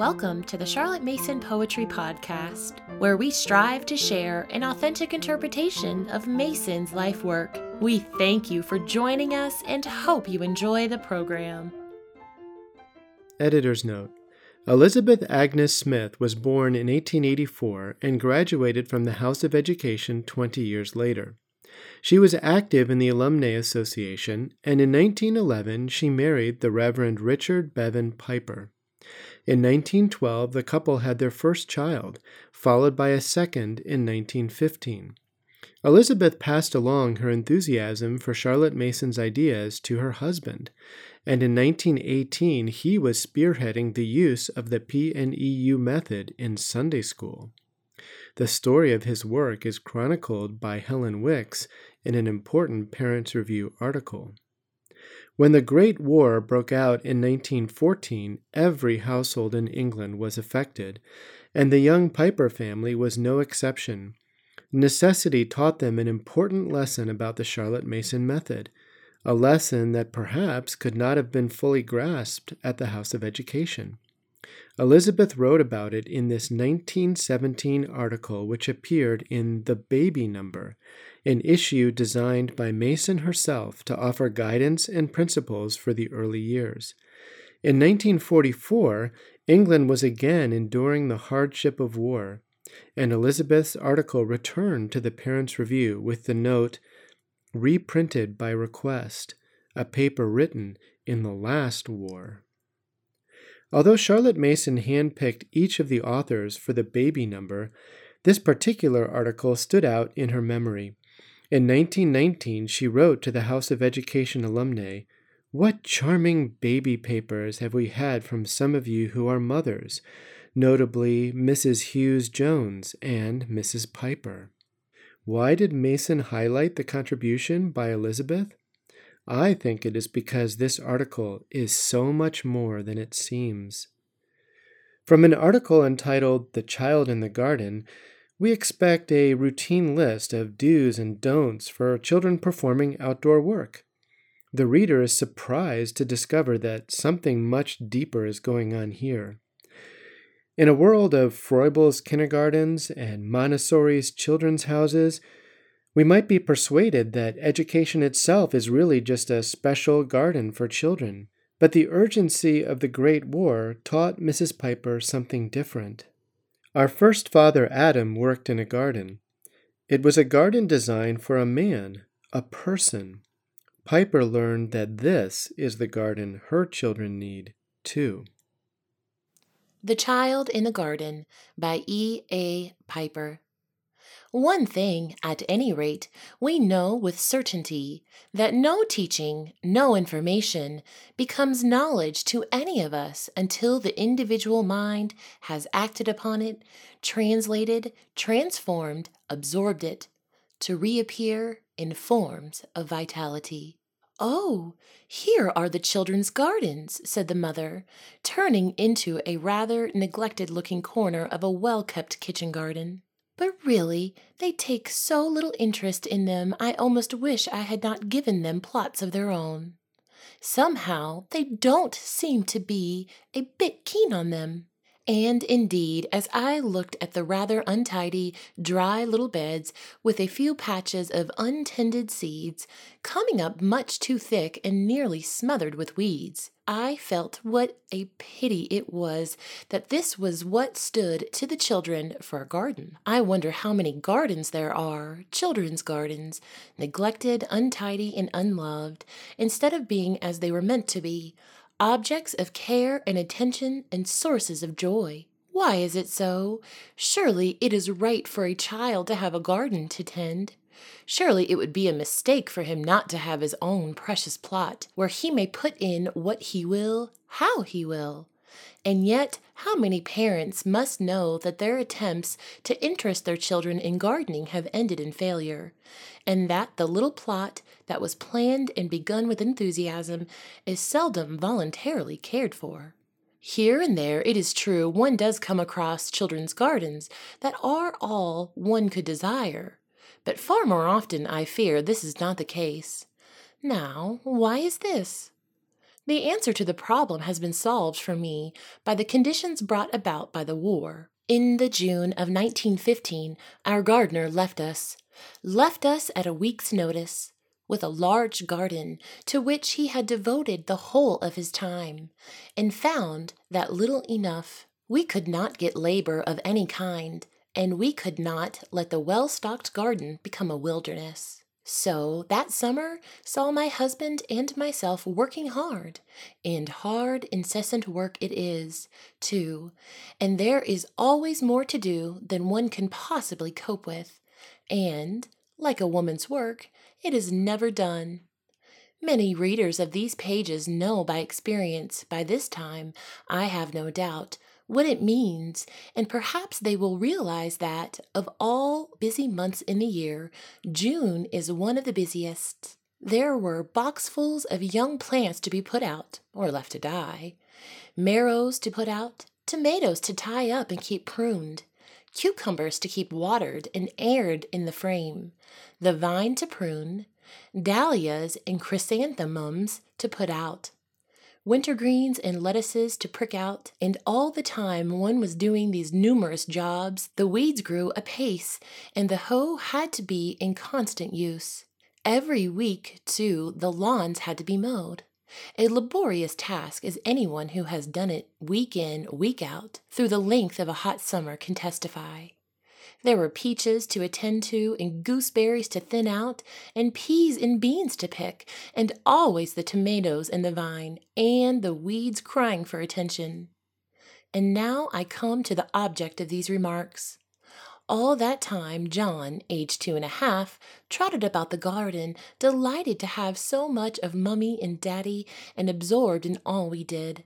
Welcome to the Charlotte Mason Poetry Podcast, where we strive to share an authentic interpretation of Mason's life work. We thank you for joining us and hope you enjoy the program. Editor's Note Elizabeth Agnes Smith was born in 1884 and graduated from the House of Education 20 years later. She was active in the Alumnae Association, and in 1911 she married the Reverend Richard Bevan Piper. In 1912, the couple had their first child, followed by a second in 1915. Elizabeth passed along her enthusiasm for Charlotte Mason's ideas to her husband, and in 1918 he was spearheading the use of the PNEU method in Sunday school. The story of his work is chronicled by Helen Wix in an important Parents Review article. When the Great War broke out in 1914, every household in England was affected, and the young Piper family was no exception. Necessity taught them an important lesson about the Charlotte Mason method, a lesson that perhaps could not have been fully grasped at the House of Education. Elizabeth wrote about it in this 1917 article, which appeared in The Baby Number, an issue designed by Mason herself to offer guidance and principles for the early years. In 1944, England was again enduring the hardship of war, and Elizabeth's article returned to the Parents' Review with the note, reprinted by request, a paper written in the last war. Although Charlotte Mason handpicked each of the authors for the baby number, this particular article stood out in her memory. In 1919, she wrote to the House of Education alumnae, What charming baby papers have we had from some of you who are mothers, notably Mrs. Hughes Jones and Mrs. Piper. Why did Mason highlight the contribution by Elizabeth? I think it is because this article is so much more than it seems. From an article entitled The Child in the Garden, we expect a routine list of do's and don'ts for children performing outdoor work. The reader is surprised to discover that something much deeper is going on here. In a world of Froebel's kindergartens and Montessori's children's houses, we might be persuaded that education itself is really just a special garden for children. But the urgency of the Great War taught Mrs. Piper something different. Our first father Adam worked in a garden. It was a garden designed for a man, a person. Piper learned that this is the garden her children need, too. The Child in the Garden by E. A. Piper. One thing, at any rate, we know with certainty that no teaching, no information becomes knowledge to any of us until the individual mind has acted upon it, translated, transformed, absorbed it, to reappear in forms of vitality. Oh, here are the children's gardens, said the mother, turning into a rather neglected looking corner of a well kept kitchen garden. But really, they take so little interest in them, I almost wish I had not given them plots of their own. Somehow, they don't seem to be a bit keen on them. And indeed, as I looked at the rather untidy, dry little beds with a few patches of untended seeds, coming up much too thick and nearly smothered with weeds, I felt what a pity it was that this was what stood to the children for a garden. I wonder how many gardens there are, children's gardens, neglected, untidy, and unloved, instead of being as they were meant to be objects of care and attention and sources of joy. Why is it so? Surely it is right for a child to have a garden to tend. Surely it would be a mistake for him not to have his own precious plot, where he may put in what he will, how he will. And yet, how many parents must know that their attempts to interest their children in gardening have ended in failure, and that the little plot that was planned and begun with enthusiasm is seldom voluntarily cared for? Here and there, it is true, one does come across children's gardens that are all one could desire, but far more often, I fear, this is not the case. Now, why is this? The answer to the problem has been solved for me by the conditions brought about by the war. In the June of 1915, our gardener left us, left us at a week's notice, with a large garden to which he had devoted the whole of his time, and found that little enough. We could not get labor of any kind, and we could not let the well stocked garden become a wilderness. So that summer saw my husband and myself working hard, and hard, incessant work it is, too, and there is always more to do than one can possibly cope with, and, like a woman's work, it is never done. Many readers of these pages know by experience, by this time, I have no doubt, what it means, and perhaps they will realize that, of all busy months in the year, June is one of the busiest. There were boxfuls of young plants to be put out, or left to die, marrows to put out, tomatoes to tie up and keep pruned, cucumbers to keep watered and aired in the frame, the vine to prune, dahlias and chrysanthemums to put out wintergreens and lettuces to prick out, and all the time one was doing these numerous jobs, the weeds grew apace, and the hoe had to be in constant use. Every week, too, the lawns had to be mowed. A laborious task, as anyone who has done it week in, week out, through the length of a hot summer can testify. There were peaches to attend to, and gooseberries to thin out, and peas and beans to pick, and always the tomatoes and the vine, and the weeds crying for attention. And now I come to the object of these remarks. All that time, John, aged two and a half, trotted about the garden, delighted to have so much of Mummy and Daddy, and absorbed in all we did.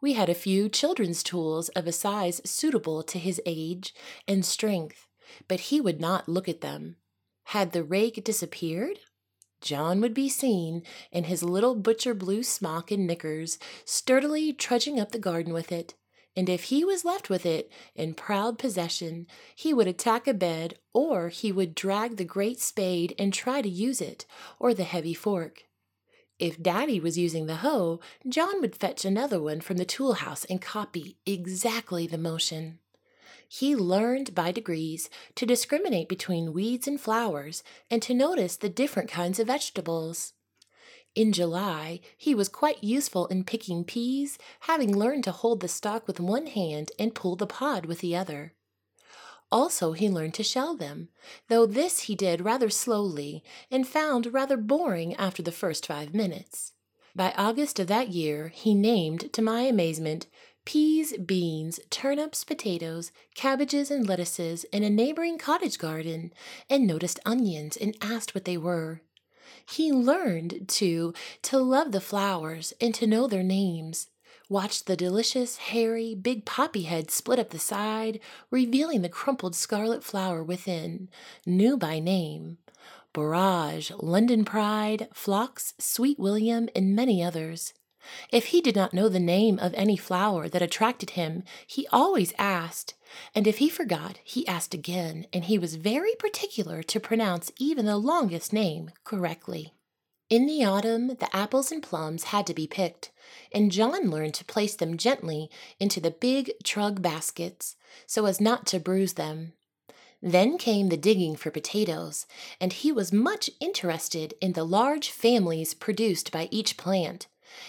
We had a few children's tools of a size suitable to his age and strength, but he would not look at them. Had the rake disappeared? John would be seen in his little butcher blue smock and knickers, sturdily trudging up the garden with it, and if he was left with it in proud possession, he would attack a bed, or he would drag the great spade and try to use it, or the heavy fork. If Daddy was using the hoe, John would fetch another one from the tool house and copy exactly the motion. He learned by degrees to discriminate between weeds and flowers and to notice the different kinds of vegetables. In July, he was quite useful in picking peas, having learned to hold the stalk with one hand and pull the pod with the other. Also, he learned to shell them, though this he did rather slowly and found rather boring after the first five minutes. By August of that year, he named, to my amazement, peas, beans, turnips, potatoes, cabbages, and lettuces in a neighboring cottage garden, and noticed onions and asked what they were. He learned, too, to love the flowers and to know their names watched the delicious, hairy, big poppy head split up the side, revealing the crumpled scarlet flower within, knew by name Borage, London Pride, Phlox, Sweet William, and many others. If he did not know the name of any flower that attracted him, he always asked, and if he forgot, he asked again, and he was very particular to pronounce even the longest name correctly. In the autumn, the apples and plums had to be picked, and John learned to place them gently into the big trug baskets so as not to bruise them. Then came the digging for potatoes, and he was much interested in the large families produced by each plant,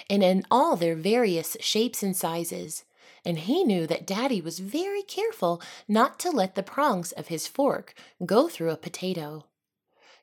and in all their various shapes and sizes. And he knew that Daddy was very careful not to let the prongs of his fork go through a potato.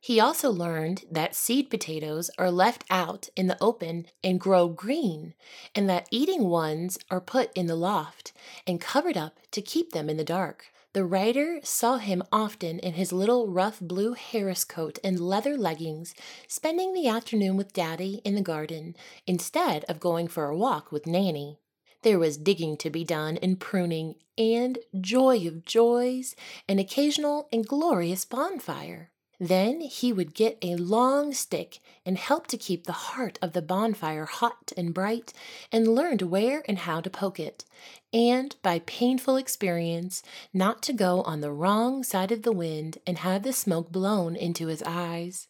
He also learned that seed potatoes are left out in the open and grow green, and that eating ones are put in the loft and covered up to keep them in the dark. The writer saw him often in his little rough blue Harris coat and leather leggings, spending the afternoon with Daddy in the garden instead of going for a walk with Nanny. There was digging to be done and pruning, and joy of joys, an occasional and glorious bonfire. Then he would get a long stick and help to keep the heart of the bonfire hot and bright, and learned where and how to poke it, and by painful experience, not to go on the wrong side of the wind and have the smoke blown into his eyes.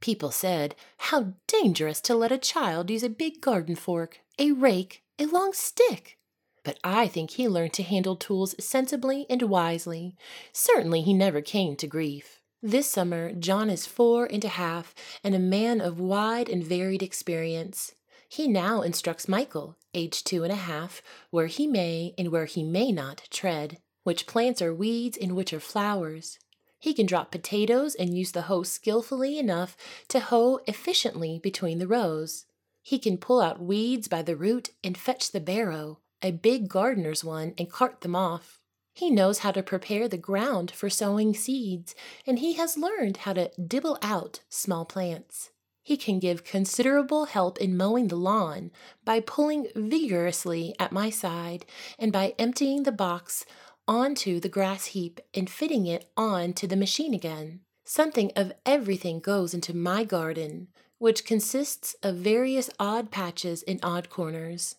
People said, How dangerous to let a child use a big garden fork, a rake, a long stick! But I think he learned to handle tools sensibly and wisely. Certainly he never came to grief. This summer, John is four and a half and a man of wide and varied experience. He now instructs Michael, age two and a half, where he may and where he may not tread, which plants are weeds and which are flowers. He can drop potatoes and use the hoe skillfully enough to hoe efficiently between the rows. He can pull out weeds by the root and fetch the barrow, a big gardener's one, and cart them off. He knows how to prepare the ground for sowing seeds, and he has learned how to dibble out small plants. He can give considerable help in mowing the lawn by pulling vigorously at my side and by emptying the box onto the grass heap and fitting it on to the machine again. Something of everything goes into my garden, which consists of various odd patches in odd corners.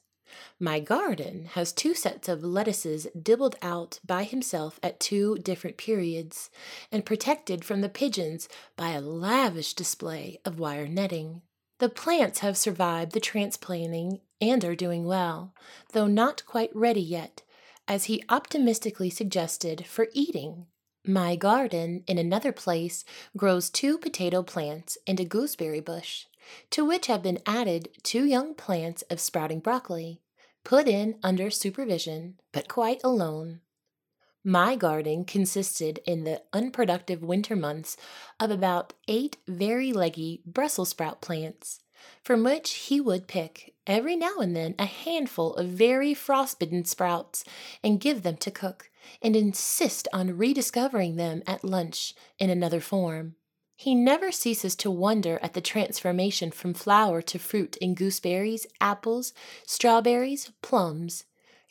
My garden has two sets of lettuces dibbled out by himself at two different periods, and protected from the pigeons by a lavish display of wire netting. The plants have survived the transplanting and are doing well, though not quite ready yet, as he optimistically suggested for eating. My garden, in another place, grows two potato plants and a gooseberry bush, to which have been added two young plants of sprouting broccoli put in under supervision, but quite alone. My garden consisted in the unproductive winter months of about eight very leggy Brussels sprout plants, from which he would pick every now and then a handful of very frostbitten sprouts and give them to cook, and insist on rediscovering them at lunch in another form. He never ceases to wonder at the transformation from flower to fruit in gooseberries, apples, strawberries, plums,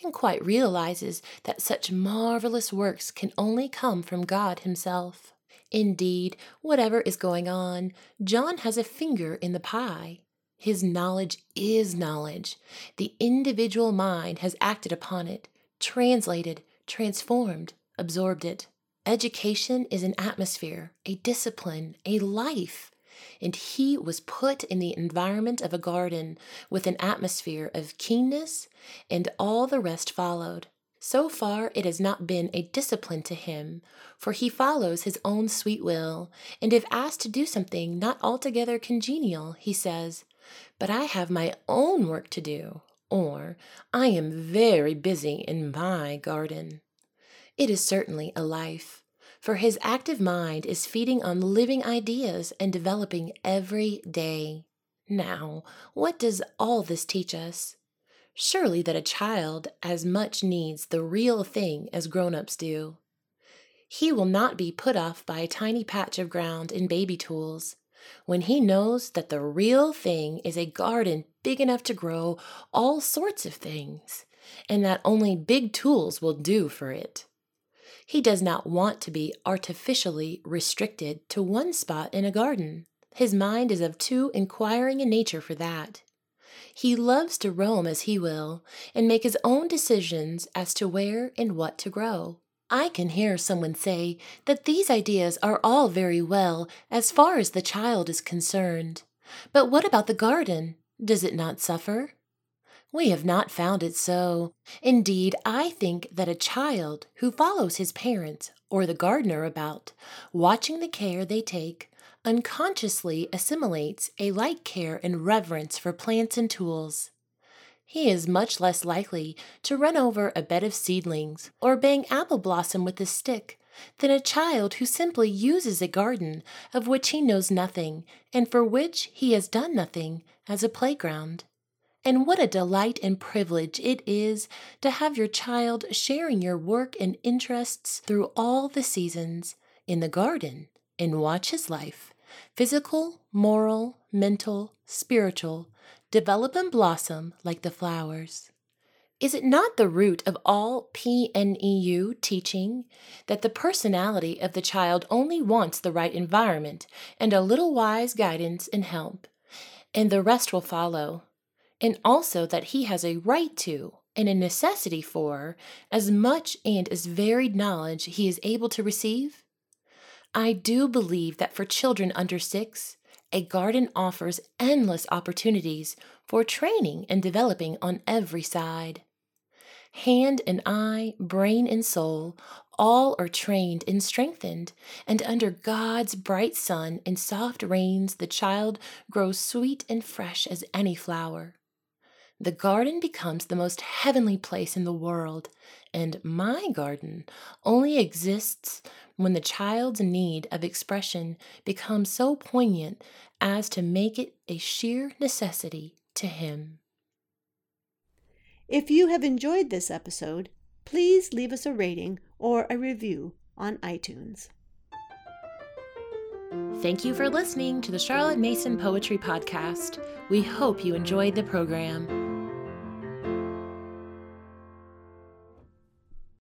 and quite realizes that such marvelous works can only come from God Himself. Indeed, whatever is going on, John has a finger in the pie. His knowledge is knowledge. The individual mind has acted upon it, translated, transformed, absorbed it. Education is an atmosphere, a discipline, a life. And he was put in the environment of a garden with an atmosphere of keenness, and all the rest followed. So far, it has not been a discipline to him, for he follows his own sweet will, and if asked to do something not altogether congenial, he says, But I have my own work to do, or I am very busy in my garden. It is certainly a life, for his active mind is feeding on living ideas and developing every day. Now, what does all this teach us? Surely that a child as much needs the real thing as grown ups do. He will not be put off by a tiny patch of ground and baby tools when he knows that the real thing is a garden big enough to grow all sorts of things, and that only big tools will do for it. He does not want to be artificially restricted to one spot in a garden. His mind is of too inquiring a nature for that. He loves to roam as he will, and make his own decisions as to where and what to grow. I can hear someone say that these ideas are all very well as far as the child is concerned. But what about the garden? Does it not suffer? We have not found it so. Indeed, I think that a child who follows his parents or the gardener about, watching the care they take, unconsciously assimilates a like care and reverence for plants and tools. He is much less likely to run over a bed of seedlings or bang apple blossom with a stick than a child who simply uses a garden of which he knows nothing and for which he has done nothing as a playground. And what a delight and privilege it is to have your child sharing your work and interests through all the seasons in the garden and watch his life physical, moral, mental, spiritual develop and blossom like the flowers. Is it not the root of all PNEU teaching that the personality of the child only wants the right environment and a little wise guidance and help, and the rest will follow? And also that he has a right to and a necessity for as much and as varied knowledge he is able to receive? I do believe that for children under six, a garden offers endless opportunities for training and developing on every side. Hand and eye, brain and soul, all are trained and strengthened, and under God's bright sun and soft rains, the child grows sweet and fresh as any flower. The garden becomes the most heavenly place in the world, and my garden only exists when the child's need of expression becomes so poignant as to make it a sheer necessity to him. If you have enjoyed this episode, please leave us a rating or a review on iTunes. Thank you for listening to the Charlotte Mason Poetry Podcast. We hope you enjoyed the program.